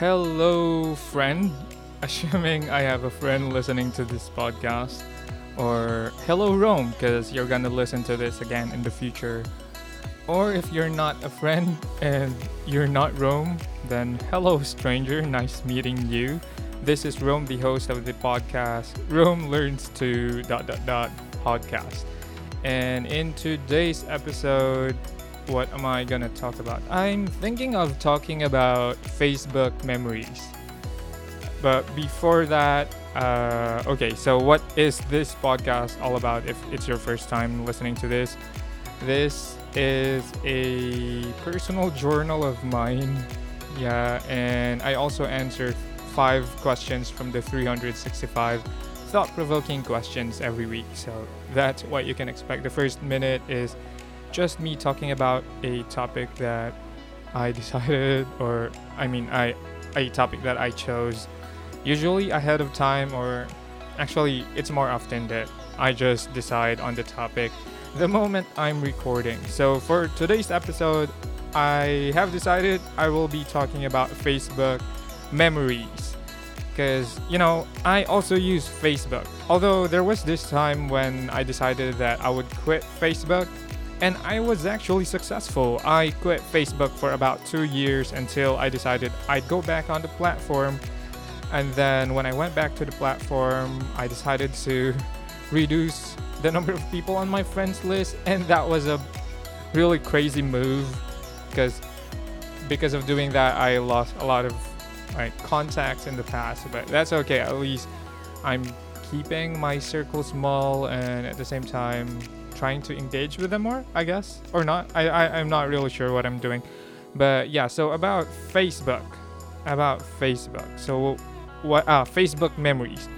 Hello, friend. Assuming I have a friend listening to this podcast. Or hello, Rome, because you're gonna listen to this again in the future. Or if you're not a friend and you're not Rome, then hello, stranger. Nice meeting you. This is Rome, the host of the podcast Rome Learns to dot dot dot podcast. And in today's episode, what am I gonna talk about? I'm thinking of talking about Facebook memories. But before that, uh, okay, so what is this podcast all about if it's your first time listening to this? This is a personal journal of mine. Yeah, and I also answer five questions from the 365 thought provoking questions every week. So that's what you can expect. The first minute is just me talking about a topic that I decided, or I mean, I a topic that I chose, usually ahead of time, or actually, it's more often that I just decide on the topic the moment I'm recording. So for today's episode, I have decided I will be talking about Facebook memories. Because, you know, I also use Facebook. Although there was this time when I decided that I would quit Facebook and I was actually successful. I quit Facebook for about two years until I decided I'd go back on the platform. And then when I went back to the platform, I decided to reduce the number of people on my friends list. And that was a really crazy move because because of doing that, I lost a lot of like contacts in the past. But that's okay. At least I'm keeping my circle small and at the same time trying to engage with them more, I guess, or not. I, I I'm not really sure what I'm doing, but yeah. So about Facebook, about Facebook. So what? Uh, Facebook memories.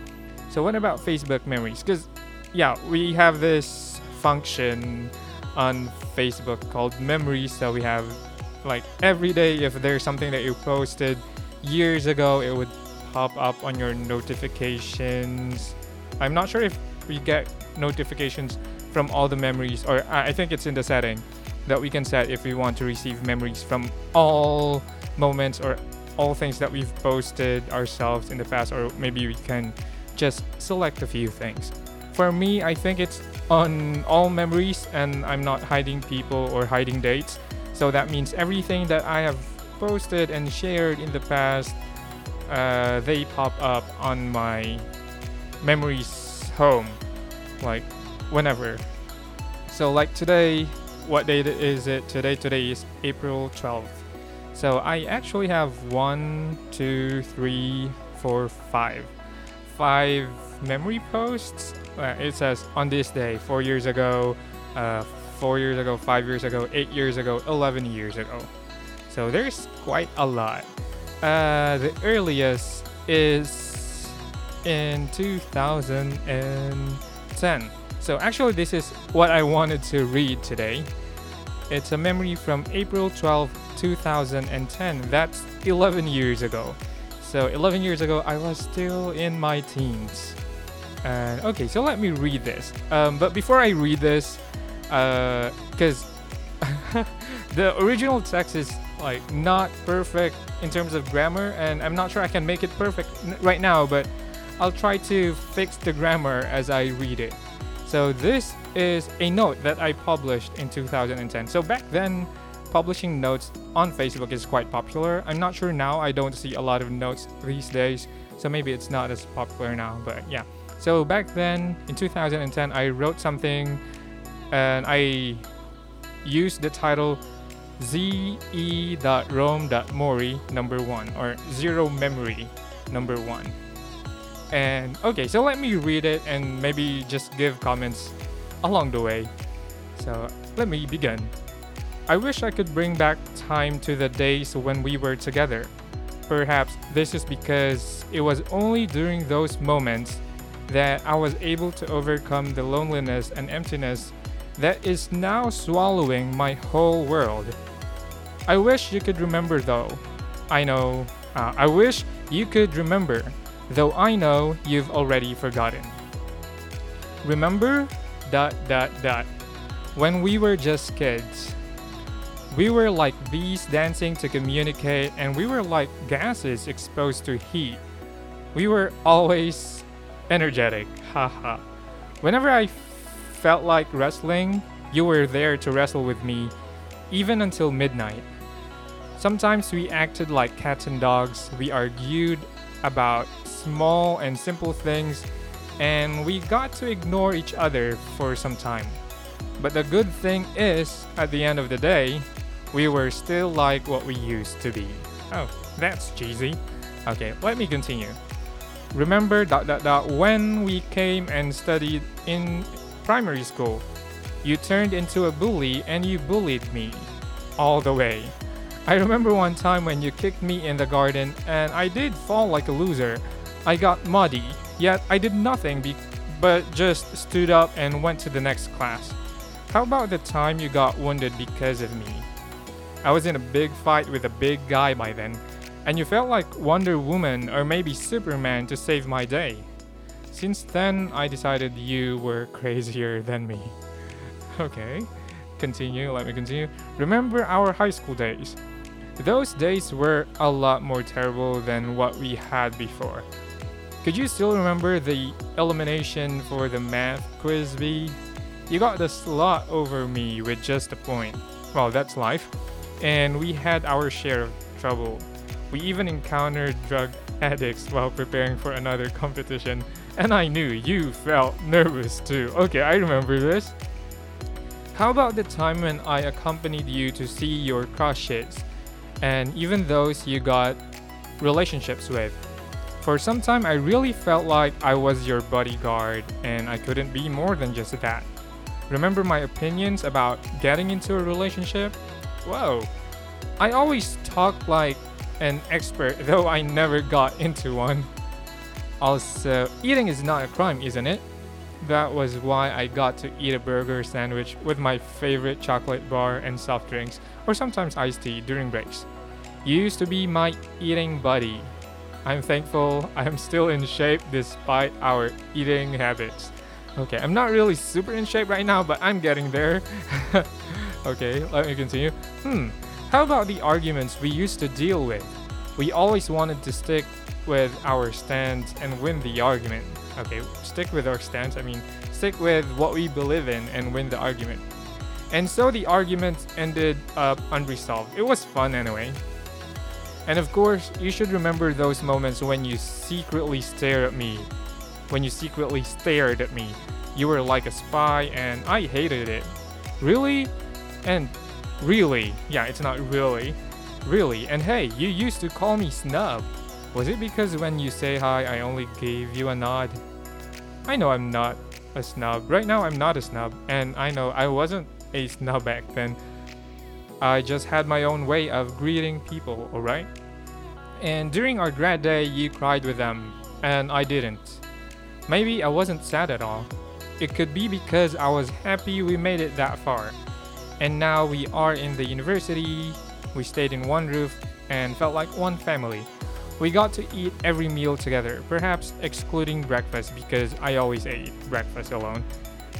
So what about Facebook memories? Because yeah, we have this function on Facebook called memories. So we have like every day if there's something that you posted years ago, it would pop up on your notifications. I'm not sure if we get notifications from all the memories, or I think it's in the setting that we can set if we want to receive memories from all moments or all things that we've posted ourselves in the past, or maybe we can just select a few things. For me, I think it's on all memories, and I'm not hiding people or hiding dates. So that means everything that I have posted and shared in the past, uh, they pop up on my memories home. Like whenever. So like today, what date is it? Today today is April 12th. So I actually have one, two, three, four, five, five memory posts. Uh, it says on this day, four years ago, uh, four years ago, five years ago, eight years ago, 11 years ago. So there's quite a lot. Uh, the earliest is in 2010. So actually, this is what I wanted to read today. It's a memory from April 12, 2010. That's 11 years ago. So 11 years ago, I was still in my teens. And okay, so let me read this. Um, but before I read this, because uh, the original text is like not perfect in terms of grammar, and I'm not sure I can make it perfect right now, but I'll try to fix the grammar as I read it. So this is a note that I published in 2010. So back then, publishing notes on Facebook is quite popular. I'm not sure now. I don't see a lot of notes these days, so maybe it's not as popular now. But yeah. So back then, in 2010, I wrote something, and I used the title ze.rome.mori number one or zero memory number one. And okay, so let me read it and maybe just give comments along the way. So let me begin. I wish I could bring back time to the days when we were together. Perhaps this is because it was only during those moments that I was able to overcome the loneliness and emptiness that is now swallowing my whole world. I wish you could remember though. I know, uh, I wish you could remember though I know you've already forgotten. Remember dot dot dot when we were just kids. We were like bees dancing to communicate, and we were like gases exposed to heat. We were always energetic, haha. Whenever I felt like wrestling, you were there to wrestle with me, even until midnight. Sometimes we acted like cats and dogs, we argued about small and simple things, and we got to ignore each other for some time. But the good thing is, at the end of the day, we were still like what we used to be. Oh, that's cheesy. Okay, let me continue. Remember dot dot dot when we came and studied in primary school. You turned into a bully and you bullied me all the way. I remember one time when you kicked me in the garden and I did fall like a loser. I got muddy, yet I did nothing be- but just stood up and went to the next class. How about the time you got wounded because of me? I was in a big fight with a big guy by then, and you felt like Wonder Woman or maybe Superman to save my day. Since then, I decided you were crazier than me. Okay, continue, let me continue. Remember our high school days? Those days were a lot more terrible than what we had before. Could you still remember the elimination for the math quiz bee? You got the slot over me with just a point. Well, that's life. And we had our share of trouble. We even encountered drug addicts while preparing for another competition, and I knew you felt nervous too. Okay, I remember this. How about the time when I accompanied you to see your crushes, and even those you got relationships with? For some time, I really felt like I was your bodyguard, and I couldn't be more than just that. Remember my opinions about getting into a relationship? Whoa. I always talk like an expert, though I never got into one. Also, eating is not a crime, isn't it? That was why I got to eat a burger sandwich with my favorite chocolate bar and soft drinks, or sometimes iced tea during breaks. You used to be my eating buddy. I'm thankful I am still in shape despite our eating habits. Okay, I'm not really super in shape right now, but I'm getting there. okay, let me continue. Hmm, how about the arguments we used to deal with? We always wanted to stick with our stance and win the argument. Okay, stick with our stance, I mean, stick with what we believe in and win the argument. And so the arguments ended up unresolved. It was fun anyway. And of course, you should remember those moments when you secretly stared at me. When you secretly stared at me. You were like a spy and I hated it. Really? And really? Yeah, it's not really. Really? And hey, you used to call me snub. Was it because when you say hi, I only gave you a nod? I know I'm not a snub. Right now, I'm not a snub, and I know I wasn't a snub back then. I just had my own way of greeting people, alright? And during our grad day, you cried with them, and I didn't. Maybe I wasn't sad at all. It could be because I was happy we made it that far. And now we are in the university, we stayed in one roof, and felt like one family. We got to eat every meal together, perhaps excluding breakfast because I always ate breakfast alone.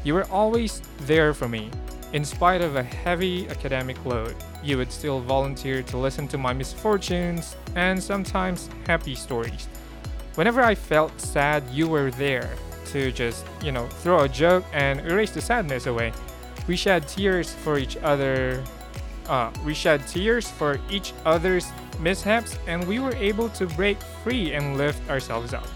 You were always there for me. In spite of a heavy academic load, you would still volunteer to listen to my misfortunes and sometimes happy stories. Whenever I felt sad, you were there to just, you know, throw a joke and erase the sadness away. We shed tears for each other. Uh, we shed tears for each other's mishaps, and we were able to break free and lift ourselves up.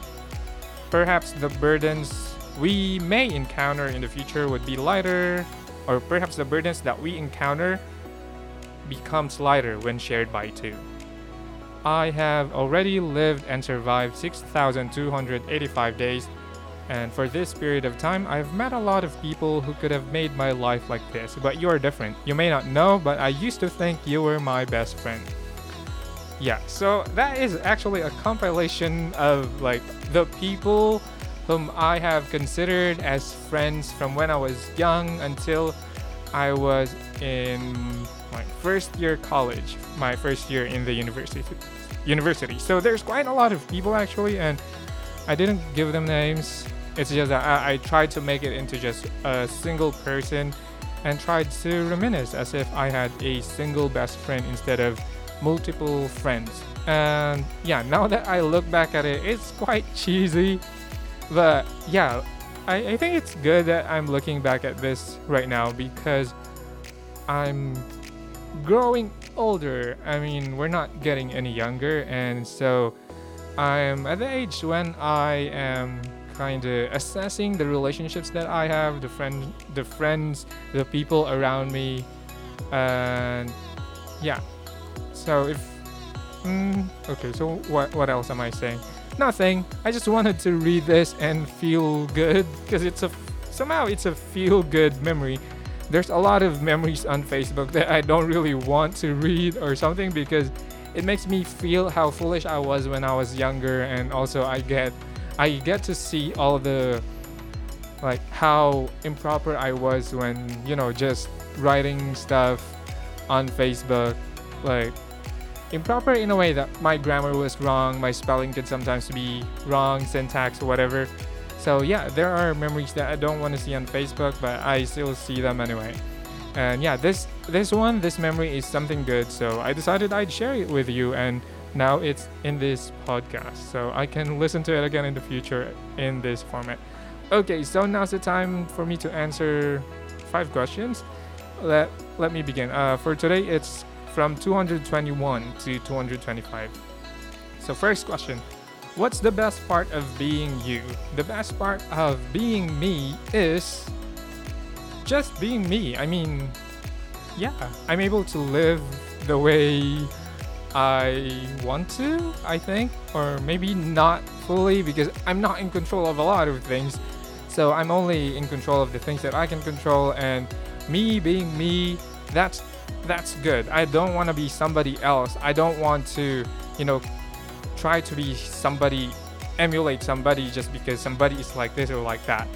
Perhaps the burdens we may encounter in the future would be lighter, or perhaps the burdens that we encounter becomes lighter when shared by two. I have already lived and survived 6,285 days, and for this period of time, I've met a lot of people who could have made my life like this, but you're different. You may not know, but I used to think you were my best friend. Yeah, so that is actually a compilation of like the people whom I have considered as friends from when I was young until I was in my first year college, my first year in the university. University. So there's quite a lot of people actually, and I didn't give them names. It's just that I, I tried to make it into just a single person, and tried to reminisce as if I had a single best friend instead of multiple friends. And yeah, now that I look back at it, it's quite cheesy. But yeah, I, I think it's good that I'm looking back at this right now because I'm growing older. I mean, we're not getting any younger, and so I'm at the age when I am kind of assessing the relationships that I have, the friend, the friends, the people around me, and yeah. So if mm, okay, so what what else am I saying? Nothing. I just wanted to read this and feel good because it's a somehow it's a feel good memory. There's a lot of memories on Facebook that I don't really want to read or something because it makes me feel how foolish I was when I was younger and also I get I get to see all the like how improper I was when, you know, just writing stuff on Facebook like improper in a way that my grammar was wrong, my spelling could sometimes be wrong, syntax, whatever. So yeah, there are memories that I don't want to see on Facebook, but I still see them anyway. And yeah, this this one, this memory is something good, so I decided I'd share it with you and now it's in this podcast. So I can listen to it again in the future in this format. Okay, so now's the time for me to answer five questions. Let let me begin. Uh, for today it's from 221 to 225. So, first question What's the best part of being you? The best part of being me is just being me. I mean, yeah, I'm able to live the way I want to, I think, or maybe not fully because I'm not in control of a lot of things. So I'm only in control of the things that I can control, and me being me, that's that's good. I don't want to be somebody else. I don't want to, you know, try to be somebody, emulate somebody just because somebody is like this or like that.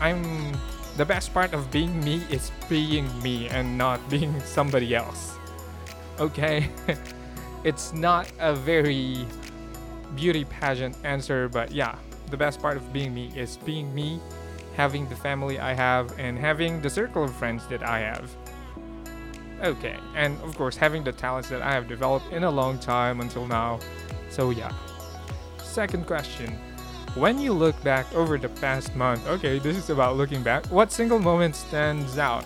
I'm the best part of being me is being me and not being somebody else. Okay? it's not a very beauty pageant answer, but yeah, the best part of being me is being me, having the family I have, and having the circle of friends that I have okay. And of course, having the talents that I have developed in a long time until now. So, yeah. Second question When you look back over the past month, okay, this is about looking back, what single moment stands out?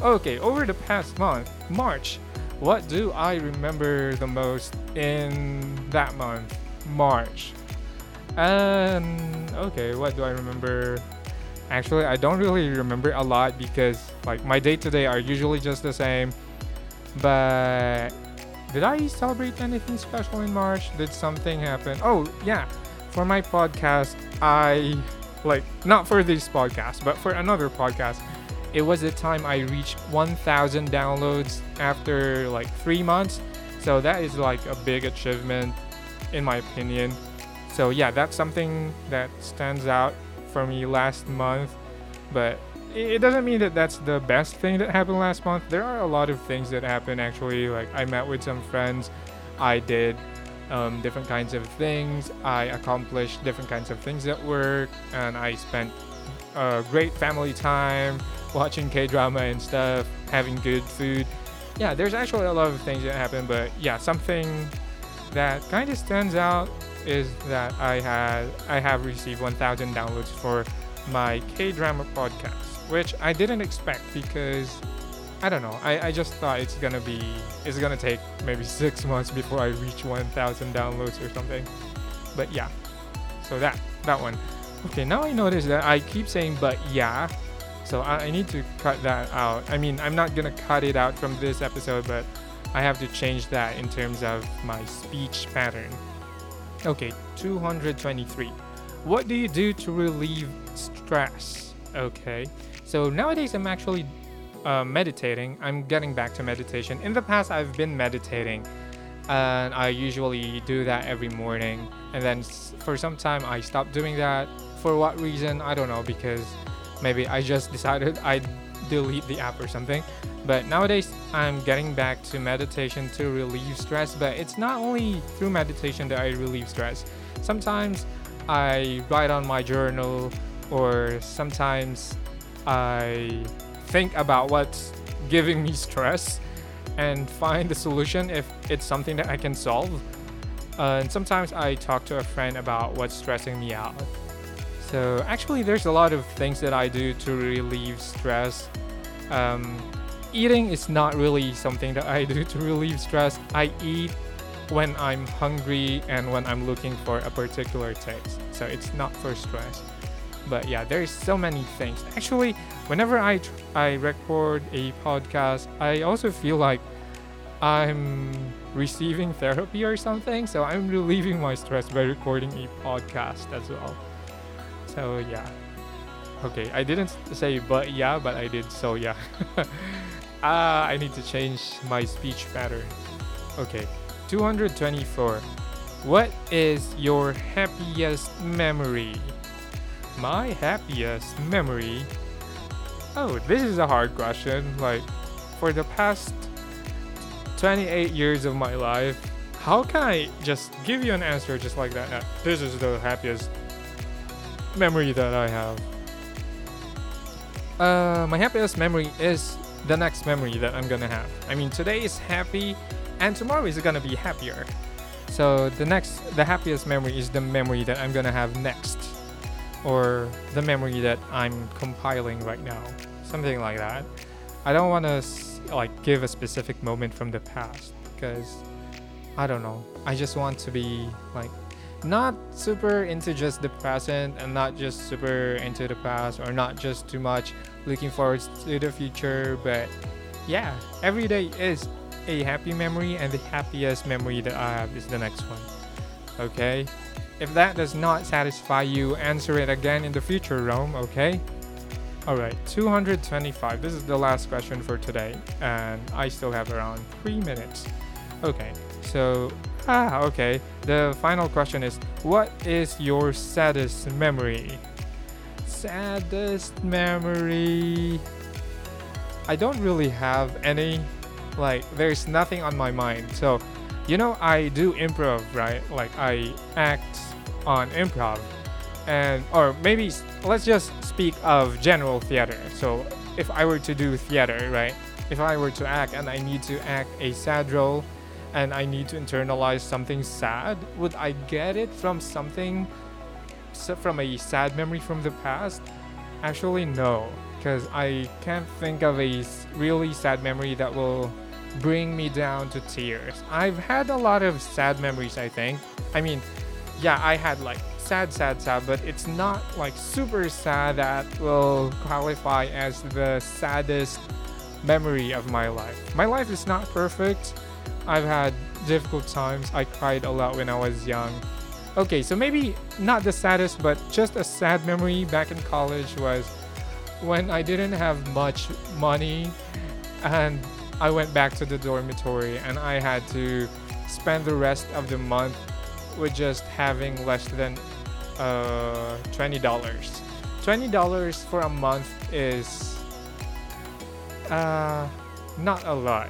Okay, over the past month, March, what do I remember the most in that month? March. And okay, what do I remember? Actually, I don't really remember a lot because like my day to day are usually just the same. But did I celebrate anything special in March? Did something happen? Oh, yeah. For my podcast, I like not for this podcast, but for another podcast, it was the time I reached 1000 downloads after like 3 months. So that is like a big achievement in my opinion. So yeah, that's something that stands out for me last month. But it doesn't mean that that's the best thing that happened last month. There are a lot of things that happened actually. Like I met with some friends, I did um, different kinds of things, I accomplished different kinds of things at work, and I spent a great family time watching K drama and stuff, having good food. Yeah, there's actually a lot of things that happened, but yeah, something that kind of stands out is that I had I have received 1,000 downloads for my K drama podcast which I didn't expect because I don't know. I, I just thought it's gonna be it's gonna take maybe six months before I reach 1,000 downloads or something. But yeah, so that that one. Okay, now I notice that I keep saying but yeah, so I, I need to cut that out. I mean, I'm not gonna cut it out from this episode, but I have to change that in terms of my speech pattern. Okay, 223. What do you do to relieve stress? Okay. So nowadays I'm actually uh, meditating. I'm getting back to meditation. In the past, I've been meditating, and I usually do that every morning. And then for some time, I stopped doing that. For what reason? I don't know. Because maybe I just decided I'd delete the app or something. But nowadays, I'm getting back to meditation to relieve stress. But it's not only through meditation that I relieve stress. Sometimes I write on my journal, or sometimes I think about what's giving me stress and find the solution if it's something that I can solve. Uh, and sometimes I talk to a friend about what's stressing me out. So actually, there's a lot of things that I do to relieve stress. Um, eating is not really something that I do to relieve stress. I eat when I'm hungry and when I'm looking for a particular taste. So it's not for stress. But yeah, there's so many things. Actually, whenever I tr- I record a podcast, I also feel like I'm receiving therapy or something. So I'm relieving my stress by recording a podcast as well. So yeah. Okay, I didn't say but yeah, but I did so yeah. Ah, I need to change my speech pattern. Okay, 224. What is your happiest memory? My happiest memory? Oh, this is a hard question. Like, for the past 28 years of my life, how can I just give you an answer just like that? this is the happiest memory that I have. Uh, my happiest memory is the next memory that I'm gonna have. I mean, today is happy, and tomorrow is gonna be happier. So the next, the happiest memory is the memory that I'm gonna have next, or the memory that I'm compiling right now, something like that. I don't want to like give a specific moment from the past because I don't know. I just want to be like not super into just the present and not just super into the past or not just too much looking forward to the future but yeah every day is a happy memory and the happiest memory that i have is the next one okay if that does not satisfy you answer it again in the future rome okay alright 225 this is the last question for today and i still have around three minutes okay so Ah, okay. The final question is What is your saddest memory? Saddest memory. I don't really have any. Like, there's nothing on my mind. So, you know, I do improv, right? Like, I act on improv. And, or maybe let's just speak of general theater. So, if I were to do theater, right? If I were to act and I need to act a sad role, and I need to internalize something sad, would I get it from something from a sad memory from the past? Actually, no, because I can't think of a really sad memory that will bring me down to tears. I've had a lot of sad memories, I think. I mean, yeah, I had like sad, sad, sad, but it's not like super sad that will qualify as the saddest memory of my life. My life is not perfect I've had difficult times. I cried a lot when I was young. Okay, so maybe not the saddest, but just a sad memory back in college was when I didn't have much money and I went back to the dormitory and I had to spend the rest of the month with just having less than uh, $20. $20 for a month is uh, not a lot.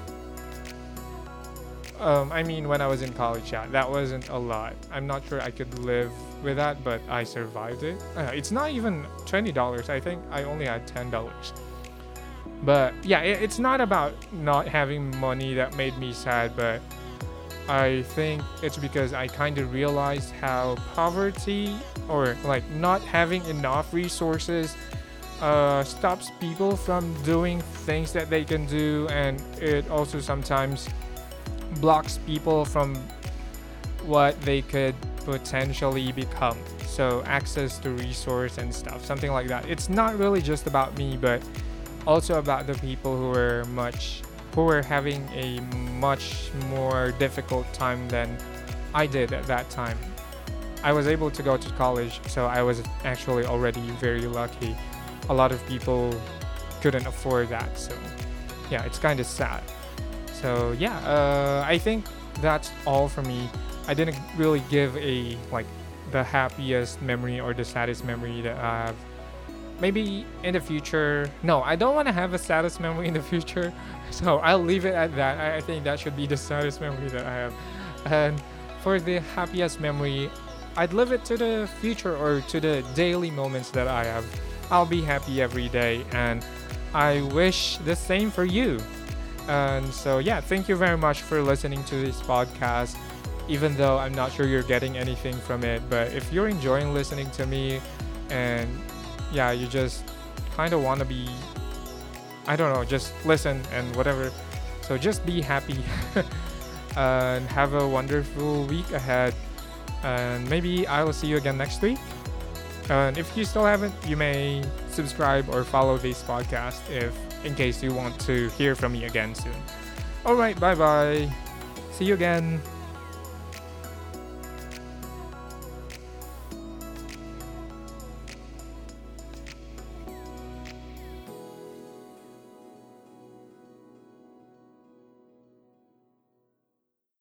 Um, I mean, when I was in college, yeah, that wasn't a lot. I'm not sure I could live with that, but I survived it. Uh, it's not even twenty dollars. I think I only had ten dollars. But yeah, it, it's not about not having money that made me sad, but I think it's because I kind of realized how poverty or like not having enough resources uh, stops people from doing things that they can do, and it also sometimes blocks people from what they could potentially become. So access to resource and stuff, something like that. It's not really just about me, but also about the people who are much were having a much more difficult time than I did at that time. I was able to go to college, so I was actually already very lucky. A lot of people couldn't afford that, so yeah, it's kind of sad. So yeah, uh, I think that's all for me. I didn't really give a like the happiest memory or the saddest memory that I have. Maybe in the future. No, I don't want to have a saddest memory in the future. So I'll leave it at that. I, think that should be the saddest memory that I have. And for the happiest memory, I'd leave it to the future or to the daily moments that I have. I'll be happy every day and I wish the same for you. And so, yeah, thank you very much for listening to this podcast. Even though I'm not sure you're getting anything from it, but if you're enjoying listening to me and yeah, you just kind of want to be, I don't know, just listen and whatever. So just be happy and have a wonderful week ahead. And maybe I will see you again next week. And if you still haven't, you may subscribe or follow this podcast if in case you want to hear from me again soon. Alright, bye bye. See you again.